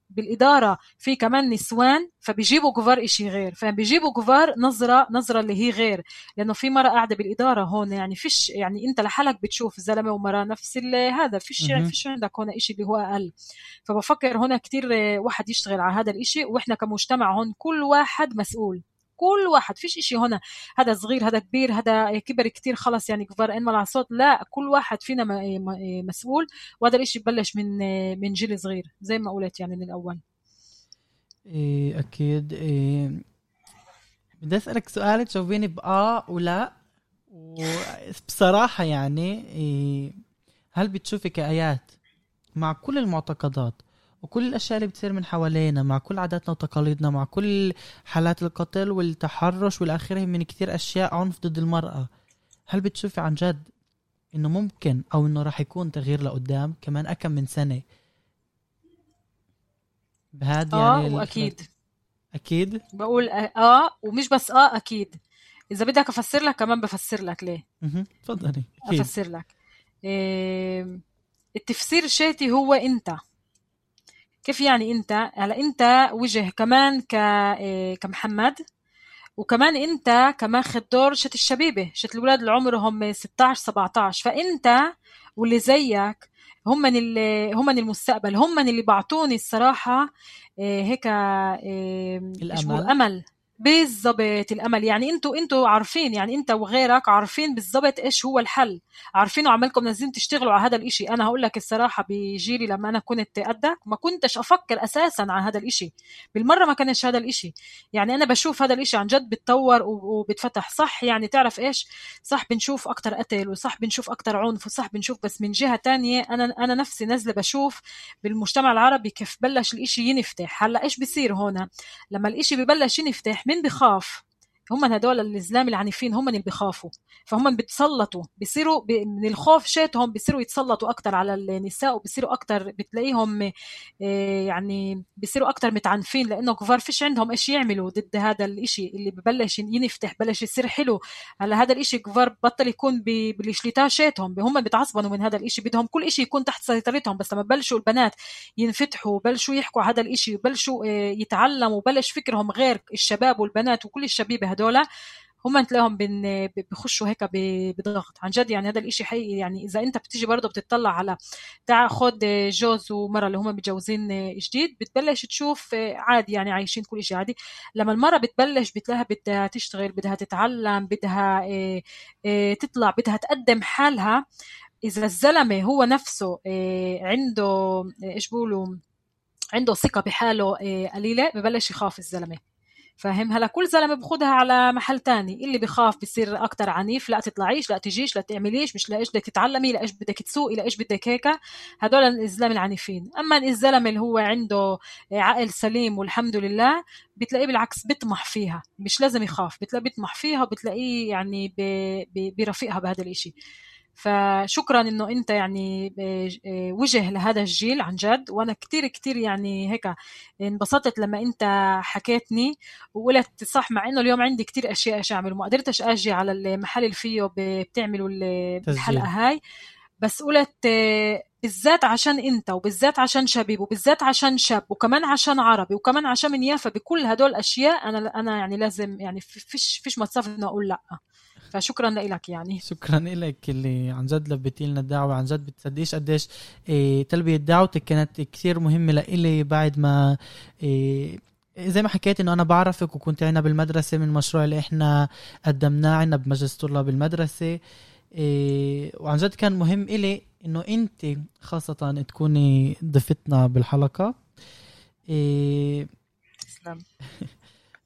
بالإدارة. في كمان نسوان فبيجيبوا كفار إشي غير. فبيجيبوا كفار نظرة نظرة اللي هي غير. لأنه في مرة قاعدة بالإدارة هون يعني فيش يعني أنت لحالك بتشوف زلمة ومرأة نفس هذا. فيش فيش عندك هون إشي اللي هو أقل. فبفكر هنا كتير واحد يشتغل على هذا الإشي وإحنا كمجتمع هون كل واحد مسؤول. كل واحد فيش إشي هنا هذا صغير هذا كبير هذا كبر كتير خلص يعني كبر إن على صوت لا كل واحد فينا مسؤول وهذا الإشي ببلش من من جيل صغير زي ما قلت يعني من الأول. إيه أكيد إيه. بدي أسألك سؤال تجاوبيني بآه ولا؟ وبصراحة يعني إيه هل بتشوفي كآيات مع كل المعتقدات؟ وكل الأشياء اللي بتصير من حوالينا مع كل عاداتنا وتقاليدنا مع كل حالات القتل والتحرش والاخره من كثير أشياء عنف ضد المرأة. هل بتشوفي عن جد إنه ممكن أو إنه راح يكون تغيير لقدام كمان أكم من سنة؟ بهذا آه يعني وأكيد. أكيد؟ بقول آه ومش بس آه أكيد. إذا بدك أفسر لك كمان بفسر لك ليه. تفضلي أفسر لك. إيه التفسير الشاتي هو أنت. كيف يعني انت؟ هلا انت وجه كمان ك إيه، كمحمد وكمان انت كماخذ دور شت الشبيبة شت الاولاد اللي عمرهم 16 17 فانت واللي زيك هم اللي هم المستقبل هم اللي بعطوني الصراحة إيه، هيك إيه، الأمل. أمل. بالضبط الأمل. يعني أنتوا أنتوا عارفين يعني انت وغيرك عارفين بالضبط إيش هو الحل. عارفين وعمالكم نازلين تشتغلوا على هذا الإشي. أنا هقول لك الصراحة بجيلي لما أنا كنت قدك ما كنتش أفكر أساسا على هذا الإشي. بالمرة ما كانش هذا الإشي. يعني أنا بشوف هذا الإشي عن جد بتطور وبتفتح. صح يعني تعرف إيش؟ صح بنشوف أكتر قتل وصح بنشوف أكتر عنف وصح بنشوف بس من جهة تانية أنا أنا نفسي نازلة بشوف بالمجتمع العربي كيف بلش الإشي ينفتح. هلأ إيش بصير هون؟ لما الإشي ببلش ينفتح مين بخاف هم هدول الزلام العنيفين هم اللي بيخافوا. فهم بيتسلطوا بيصيروا من الخوف شاتهم بيصيروا يتسلطوا أكثر على النساء وبيصيروا أكثر بتلاقيهم آه، يعني بيصيروا أكثر متعنفين لأنه كفار فيش عندهم إيش يعملوا ضد هذا الإشي اللي ببلش ينفتح بلش يصير حلو. هلا هذا الإشي كفار بطل يكون بالشليتا شاتهم هم بيتعصبنوا من هذا الإشي بدهم كل إشي يكون تحت سيطرتهم. بس لما بلشوا البنات ينفتحوا بلشوا يحكوا هذا الإشي بلشوا آه، يتعلموا بلش فكرهم غير الشباب والبنات وكل الشبيبة هدول هم تلاقيهم بخشوا هيك بضغط. عن جد يعني هذا الإشي حقيقي. يعني إذا أنت بتيجي برضه بتطلع على تاخذ جوز ومرة اللي هم متجوزين جديد بتبلش تشوف عادي يعني عايشين كل شيء عادي. لما المرة بتبلش بتلاقيها بدها تشتغل بدها تتعلم بدها آه، آه، تطلع بدها تقدم حالها إذا الزلمة هو نفسه آه، عنده إيش بيقولوا؟ عنده ثقة بحاله قليلة ببلش يخاف الزلمة. فاهم؟ هلا كل زلمة بخدها على محل تاني. اللي بخاف بصير أكتر عنيف لا تطلعيش لا تجيش لا تعمليش مش لايش بدك تتعلمي لايش بدك تسوقي لايش بدك هيك. هدول الزلمة العنيفين. أما الزلمة اللي هو عنده عقل سليم والحمد لله بتلاقيه بالعكس بيطمح فيها. مش لازم يخاف بتلاقيه بيطمح فيها وبتلاقيه يعني برفيقها بهذا الإشي. فشكرا إنه أنت يعني آه، وجه لهذا الجيل عن جد. وأنا كتير كتير يعني هيك انبسطت لما أنت حكيتني وقلت صح مع إنه اليوم عندي كتير أشياء إيش اعمل وما قدرتش أجي على المحل اللي فيه بتعملوا الحلقة هاي. بس قلت آه، بالذات عشان أنت وبالذات عشان شبيب وبالذات عشان شاب وكمان عشان عربي وكمان عشان من يافا بكل هدول الأشياء أنا أنا يعني لازم يعني فيش فيش متصف إنه أقول لأ. فشكرا لك يعني. شكرا لك اللي عن جد لبيتي لنا الدعوة عن جد بتصدقيش قديش إيه تلبية دعوتك كانت كثير مهمة لإلي بعد ما إيه زي ما حكيت إنه أنا بعرفك وكنت عنا بالمدرسة من المشروع اللي إحنا قدمناه عنا بمجلس طلاب المدرسة إيه وعن جد كان مهم إلي إنه أنت خاصة تكوني ضيفتنا بالحلقة إيه تسلم.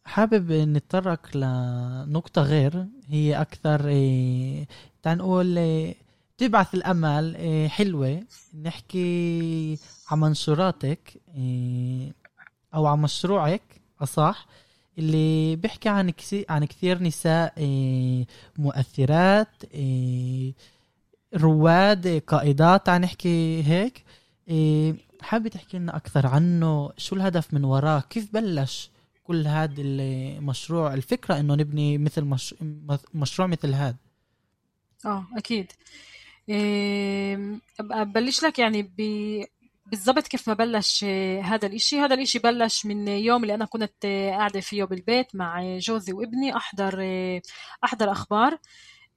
حابب نتطرق لنقطة غير هي أكثر إيه تعال نقول إيه تبعث الأمل إيه حلوة. نحكي عن منشوراتك أو عن مشروعك أصح اللي بيحكي عن كثير عن كثير نساء مؤثرات رواد قائدات تعال نحكي هيك. حابة تحكي لنا أكثر عنه؟ شو الهدف من وراه كيف بلش؟ كل هذا المشروع الفكرة إنه نبني مثل مش... مشروع مثل هذا. آه أكيد. إيه ببلش لك يعني ب... بالضبط كيف ما بلش هذا الإشي. هذا الإشي بلش من يوم اللي أنا كنت قاعدة فيه بالبيت مع جوزي وابني. أحضر أحضر أخبار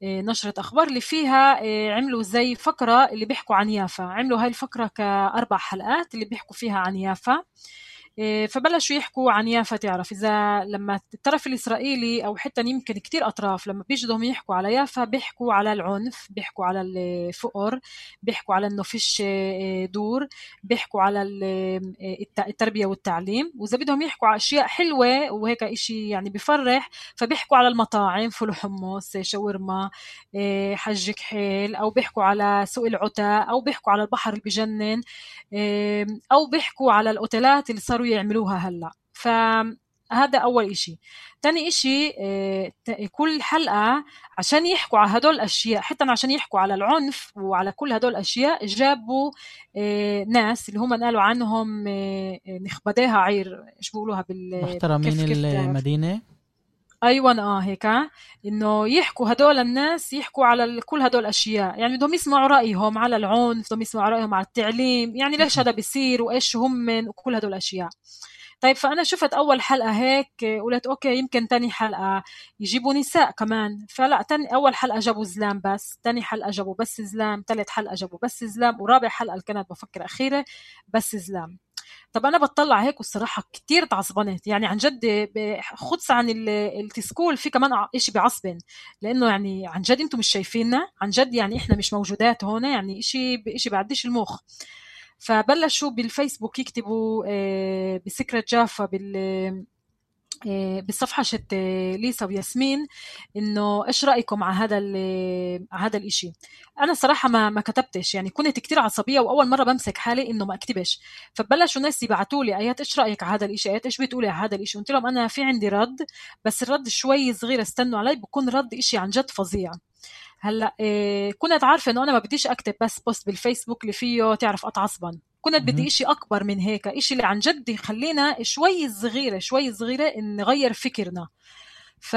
نشرة أخبار اللي فيها عملوا زي فقرة اللي بيحكوا عن يافا. عملوا هاي الفقرة كأربع حلقات اللي بيحكوا فيها عن يافا. فبلشوا يحكوا عن يافا تعرف إذا لما الطرف الإسرائيلي أو حتى يمكن كتير أطراف لما بيجدهم يحكوا على يافا بيحكوا على العنف بيحكوا على الفقر بيحكوا على إنه فيش إيه، دور بيحكوا على إيه، التربية والتعليم. وإذا بدهم يحكوا على أشياء حلوة وهيك إشي يعني بفرح فبيحكوا على المطاعم فول حمص شاورما حج كحيل أو بيحكوا على سوق العتا أو بيحكوا على البحر اللي بجنن أو بيحكوا على الأوتيلات اللي صاروا يعملوها هلا. فهذا أول إشي. تاني إشي آه، كل حلقة عشان يحكوا على هدول الأشياء حتى عشان يحكوا على العنف وعلى كل هدول الأشياء جابوا آه، ناس اللي هم قالوا عنهم آه، نخبديها عير إيش بيقولوها بال محترمين المدينة. أيوه آه هيك إنه يحكوا هدول الناس يحكوا على كل هدول الأشياء. يعني بدهم يسمعوا رأيهم على العنف بدهم يسمعوا رأيهم على التعليم. يعني ليش هذا بيصير وإيش هم من وكل هدول الأشياء. طيب فأنا شفت أول حلقة هيك قلت أوكي يمكن تاني حلقة يجيبوا نساء كمان. فلا تاني أول حلقة جابوا زلام بس تاني حلقة جابوا بس زلام ثالث حلقة جابوا بس زلام ورابع حلقة اللي كانت بفكر أخيرة بس زلام. طب أنا بطلع هيك والصراحة كتير تعصبنت يعني عن جد خدس عن التسكول في كمان إشي بعصبن لأنه يعني عن جد أنتم مش شايفيننا عن جد يعني إحنا مش موجودات هون يعني إشي إشي بعديش المخ. فبلشوا بالفيسبوك يكتبوا آه، بسكرة جافا بال بالصفحة شت ليسا وياسمين إنه إيش رأيكم على هذا على هذا الإشي؟ أنا صراحة ما ما كتبتش يعني كنت كتير عصبية وأول مرة بمسك حالي إنه ما أكتبش. فبلشوا ناس يبعتوا لي أيات إيش رأيك على هذا الإشي؟ أيات إيش بتقولي على هذا الإشي؟ قلت لهم أنا في عندي رد بس الرد شوي صغير استنوا علي بكون رد إشي عن جد فظيع. هلأ كنت عارفة إنه أنا ما بديش أكتب بس بوست بالفيسبوك اللي فيه تعرف عصبا كنت بدي إشي أكبر من هيك إشي اللي عن جد يخلينا شوي صغيرة شوي صغيرة نغير فكرنا. ف...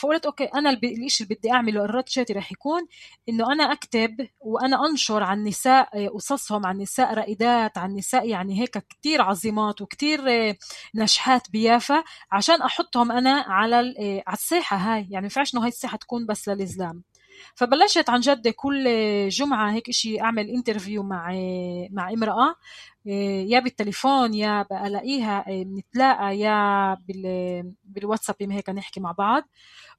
فقلت أوكي أنا الب... الشيء اللي بدي أعمله الرد شيتي رح يكون إنه أنا أكتب وأنا أنشر عن نساء قصصهم عن نساء رائدات عن نساء يعني هيك كتير عظيمات وكتير نجحات بيافا عشان أحطهم أنا على. على الساحة هاي. يعني ما ينفعش إنه هاي الساحة تكون بس للزلام فبلشت عن جد كل جمعة هيك شيء أعمل interview مع مع امرأة يا بالتليفون يا بلاقيها بنتلاقى يا بالواتساب هيك نحكي مع بعض.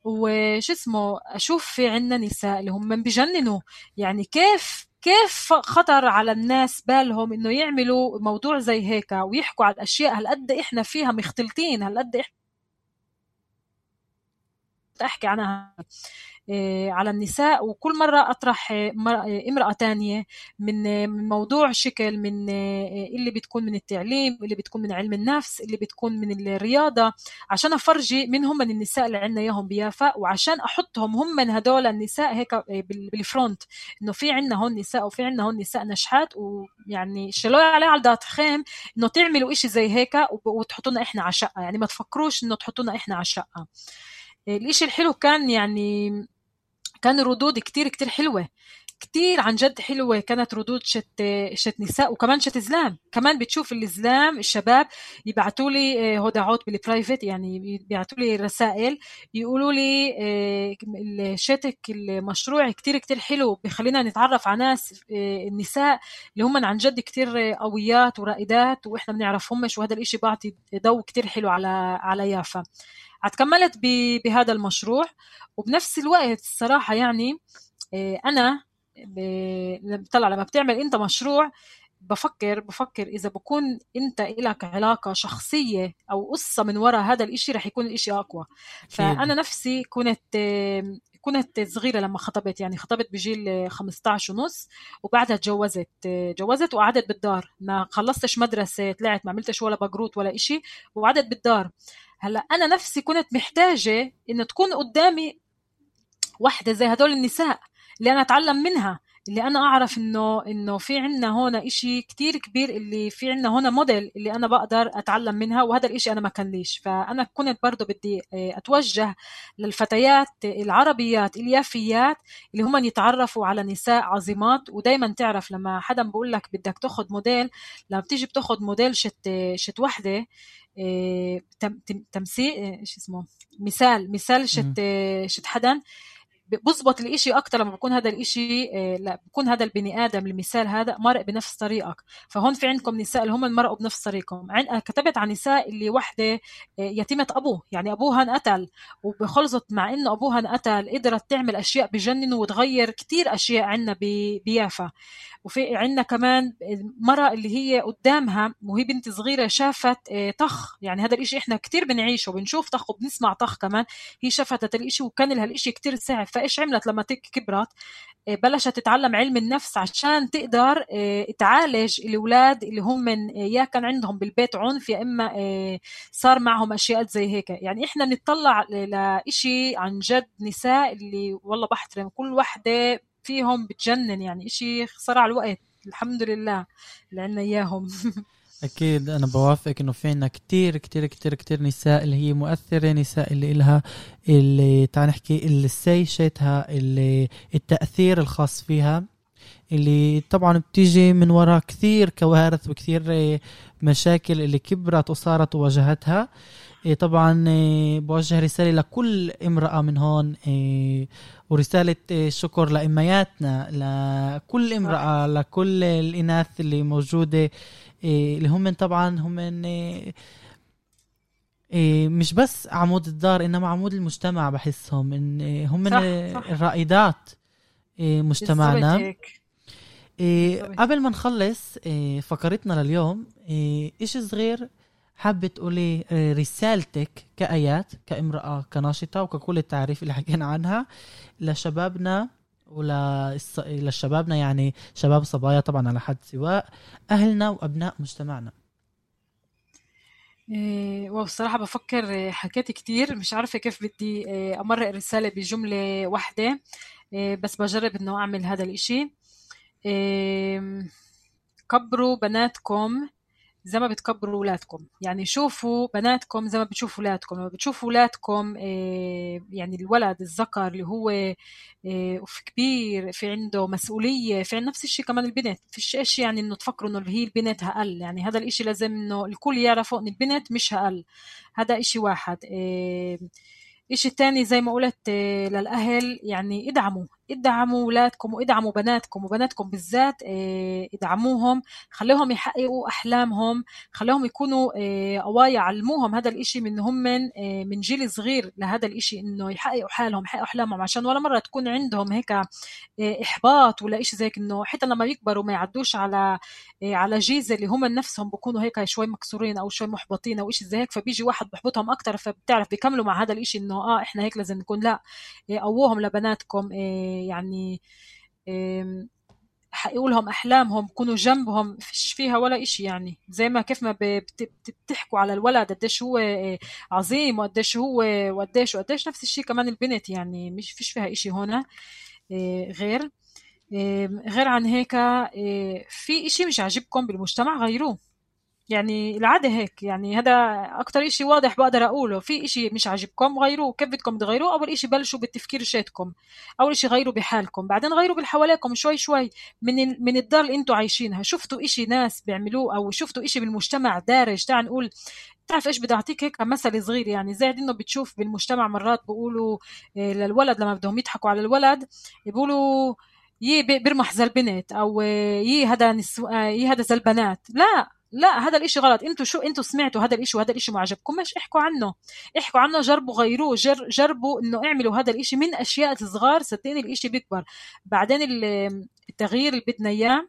وش اسمه أشوف في عنا نساء اللي هم بجننوا. يعني كيف كيف خطر على الناس بالهم إنه يعملوا موضوع زي هيك ويحكوا على الأشياء هالقد إحنا فيها مختلطين هالقد إحنا أحكي عنها. آه، على النساء وكل مرة أطرح آه، آه، امرأة تانية من موضوع شكل من اللي بتكون من التعليم اللي بتكون من علم النفس اللي بتكون من الرياضة عشان أفرجي من هم من النساء اللي عندنا إياهم بيافا وعشان أحطهم هم من هدول النساء هيك بالفرونت إنه في عندنا هون نساء وفي عندنا هون نساء نشحات ويعني شلوا عليه على دات خيم إنه تعملوا إشي زي هيك وتحطونا إحنا على شقة. يعني ما تفكروش إنه تحطونا إحنا على شقة. الإشي الحلو كان يعني كان ردود كتير كتير حلوة. كتير عن جد حلوة. كانت ردود شت شت نساء وكمان شت زلام كمان بتشوف الزلام الشباب يبعتوا لي آه، هدعات بالبرايفت يعني بيبعتوا لي رسائل. يقولوا لي آه، شتك المشروع كتير كتير حلو. بخلينا نتعرف على ناس آه، النساء اللي هم عن جد كتير قويات ورائدات وإحنا بنعرفهمش وهذا الإشي بعطي ضوء كتير حلو على على يافا. اتكملت بهذا المشروع. وبنفس الوقت الصراحه يعني آه، أنا طلع لما بتعمل أنت مشروع بفكر بفكر إذا بكون أنت لك علاقة شخصية أو قصة من وراء هذا الإشي رح يكون الإشي أقوى. فأنا نفسي كنت كنت صغيرة لما خطبت يعني خطبت بجيل 15 ونص وبعدها تجوزت تجوزت وقعدت بالدار. ما خلصتش مدرسة طلعت ما عملتش ولا بقروت ولا إشي وقعدت بالدار. هلا أنا نفسي كنت محتاجة إنه تكون قدامي وحده زي هدول النساء اللي أنا أتعلم منها. اللي أنا أعرف إنه إنه في عنا هون إشي كتير كبير اللي في عنا هون موديل اللي أنا بقدر أتعلم منها وهذا الإشي أنا ما كان ليش فأنا كنت برضه بدي آه، أتوجه للفتيات العربيات اليافيات اللي هم يتعرفوا على نساء عظيمات. ودائما تعرف لما حدا بقول لك بدك تاخذ موديل لما بتيجي بتاخذ موديل شت شت وحدة آه، تمثيل آه، شو اسمه؟ مثال مثال شت شت حدا. بظبط الإشي أكتر لما بكون هذا الإشي آه، لا بكون هذا البني آدم المثال هذا مرق بنفس طريقك. فهون في عندكم نساء اللي هم مرقوا بنفس طريقكم كتبت عن نساء اللي وحدة يتيمة أبوه. يعني أبوها انقتل وبخلصت مع إنه أبوها انقتل قدرت تعمل أشياء بجننوا وتغير كتير أشياء عنا بيافا. وفي عندنا كمان مرة اللي هي قدامها وهي بنت صغيرة شافت آه، طخ. يعني هذا الإشي إحنا كتير بنعيشه بنشوف طخ وبنسمع طخ كمان. هي شافت هذا الإشي وكان لها الإشي كتير ساعد فإيش عملت لما كبرت؟ آه، بلشت تتعلم علم النفس عشان تقدر آه، تعالج الأولاد اللي هم من يا كان عندهم بالبيت عنف يا إما صار معهم أشياء زي هيك. يعني إحنا بنطلع لإشي عن جد نساء اللي والله بحترم كل وحدة فيهم بتجنن يعني إشي صار على الوقت الحمد لله اللي عنا إياهم. أكيد أنا بوافقك إنه في كتير كتير كتير كتير نساء اللي هي مؤثرة نساء اللي إلها اللي تعال نحكي السي شيتها اللي التأثير الخاص فيها اللي طبعا بتيجي من وراء كثير كوارث وكثير مشاكل اللي كبرت وصارت وواجهتها. إيه، طبعا إيه، بوجه رسالة لكل امرأة من هون ورسالة شكر لإمياتنا لكل امرأة لكل الإناث اللي موجودة. اللي هم طبعا هم مش بس عمود الدار إنما عمود المجتمع بحسهم إن هم صح صح. الرائدات مجتمعنا. قبل ما نخلص فقرتنا لليوم إشي صغير حابة تقولي رسالتك كآيات كامرأة كناشطة وككل التعريف اللي حكينا عنها لشبابنا ولشبابنا يعني شباب صبايا طبعا على حد سواء أهلنا وأبناء مجتمعنا. إيه والصراحة بفكر إيه، حكيت كتير مش عارفة كيف بدي إيه، أمرق الرسالة بجملة واحدة بس بجرب إنه أعمل هذا الإشي. كبروا بناتكم زي ما بتكبروا اولادكم يعني شوفوا بناتكم زي ما بتشوفوا اولادكم لما بتشوفوا اولادكم آه، يعني الولد الذكر اللي هو آه، في كبير في عنده مسؤولية في نفس الشيء كمان البنت. فيش شيء يعني إنه تفكروا إنه هي البنت أقل يعني هذا الإشي لازم إنه الكل يعرفوا إن البنت مش أقل هذا إشي واحد. آه، إشي تاني زي ما قلت للأهل يعني ادعموا. ادعموا اولادكم وادعموا بناتكم وبناتكم بالذات آه، ادعموهم خليهم يحققوا أحلامهم خليهم يكونوا آه، قوايا علموهم هذا الإشي من هم من آه، من جيل صغير لهذا الإشي إنه يحققوا حالهم يحققوا أحلامهم. عشان ولا مرة تكون عندهم هيك إحباط ولا إشي زي إنه حتى لما يكبروا ما يعدوش على على جيزة اللي هم نفسهم بكونوا هيك شوي مكسورين أو شوي محبطين أو شيء زي هيك. فبيجي واحد بحبطهم أكثر فبتعرف بيكملوا مع هذا الإشي إنه آه إحنا هيك لازم نكون لا قووهم لبناتكم يعني حققوا لهم أحلامهم كونوا جنبهم فيش فيها ولا إشي يعني. زي ما كيف ما بتحكوا على الولد قديش هو عظيم وقديش هو وقديش وقديش نفس الشيء كمان البنت يعني مش فيش فيها إشي هنا آه، غير. غير عن هيك آه، في إشي مش عاجبكم بالمجتمع غيروه. يعني العادة هيك يعني هذا أكتر إشي واضح بقدر أقوله. في إشي مش عاجبكم غيروه كيف بدكم تغيروه؟ أول إشي بلشوا بالتفكير شاتكم أول إشي غيروا بحالكم. بعدين غيروا بالحواليكم شوي شوي من من الدار اللي أنتوا عايشينها. شفتوا إشي ناس بيعملوه أو شفتوا إشي بالمجتمع دارج؟ تعال نقول بتعرف إيش بدي أعطيك هيك مثل صغير يعني زي إنه بتشوف بالمجتمع مرات بيقولوا آه، للولد لما بدهم يضحكوا على الولد بيقولوا يي بيرمح زي البنت أو آه، يي هذا نسو... آه، يي هذا زي البنات لا! لا هذا الإشي غلط. أنتوا شو أنتوا سمعتوا هذا الإشي وهذا الإشي ما عجبكم مش احكوا عنه. احكوا عنه جربوا غيروه. جر جربوا إنه اعملوا هذا الإشي من أشياء صغار صدقني الإشي بيكبر. بعدين التغيير اللي بدنا إياه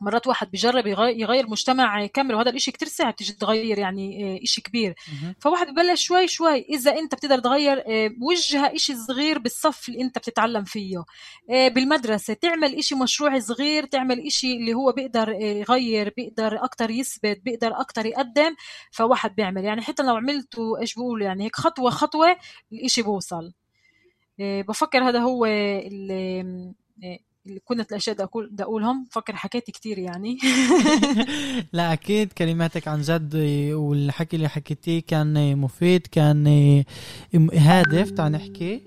مرات واحد بجرب يغير مجتمع كامل وهذا الإشي كتير صعب تيجي تغير يعني آه، إشي كبير. فواحد ببلش شوي شوي إذا أنت بتقدر تغير آه، وجهها إشي صغير بالصف اللي أنت بتتعلم فيه آه، بالمدرسة. تعمل إشي مشروع صغير تعمل إشي اللي هو بيقدر يغير بيقدر أكتر يثبت بيقدر أكتر يقدم فواحد بيعمل. يعني حتى لو عملتوا إيش بقول يعني هيك خطوة خطوة الإشي بوصل. بفكر هذا هو اللي كنت الأشياء بدي أقول بدي أقولهم فكر حكيت كتير يعني. لا أكيد كلماتك عن جد والحكي اللي حكيتيه كان مفيد كان هادف تعال نحكي.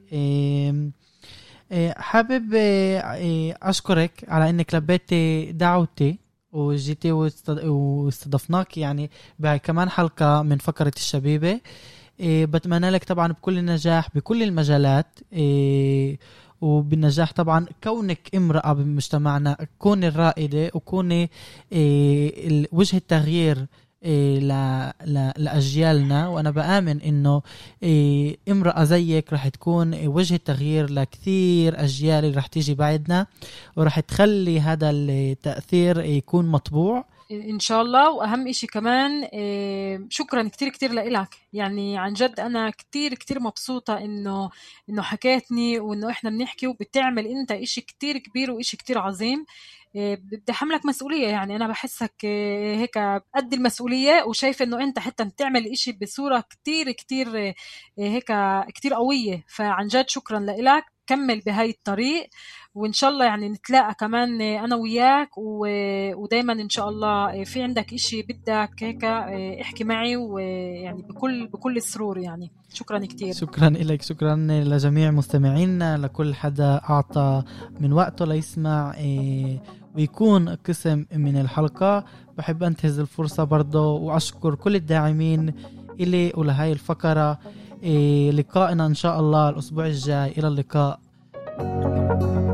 حابب أشكرك على إنك لبيتي دعوتي وجيتي واستضفناك يعني كمان حلقة من فقرة الشبيبة. بتمنى لك طبعا بكل النجاح بكل المجالات. وبالنجاح طبعا كونك امرأة بمجتمعنا كوني الرائدة وكوني إيه وجه التغيير إيه لأجيالنا. وأنا بآمن إنه إيه امرأة زيك رح تكون وجه التغيير لكثير أجيال رح تيجي بعدنا. ورح تخلي هذا التأثير يكون مطبوع. إن شاء الله. وأهم إشي كمان آه، شكرا كتير كتير لإلك. يعني عن جد أنا كتير كتير مبسوطة إنه إنه حكيتني وإنه إحنا بنحكي وبتعمل أنت إشي كتير كبير وإشي كتير عظيم. آه، بدي حملك مسؤولية. يعني أنا بحسك آه، هيك قد المسؤولية وشايفة إنه أنت حتى بتعمل إشي بصورة كتير كتير هيك كتير قوية. فعن جد شكرا لإلك. كمل بهاي الطريق. وإن شاء الله يعني نتلاقى كمان أنا وياك ودائما إن شاء الله في عندك إشي بدك هيك احكي معي ويعني بكل بكل السرور يعني. شكرا كثير شكرا لك شكرا لجميع مستمعينا لكل حدا أعطى من وقته ليسمع إيه، ويكون قسم من الحلقة. بحب أنتهز الفرصة برضه وأشكر كل الداعمين إلي ولهاي الفقرة إيه لقائنا إن شاء الله الأسبوع الجاي. إلى اللقاء. thank you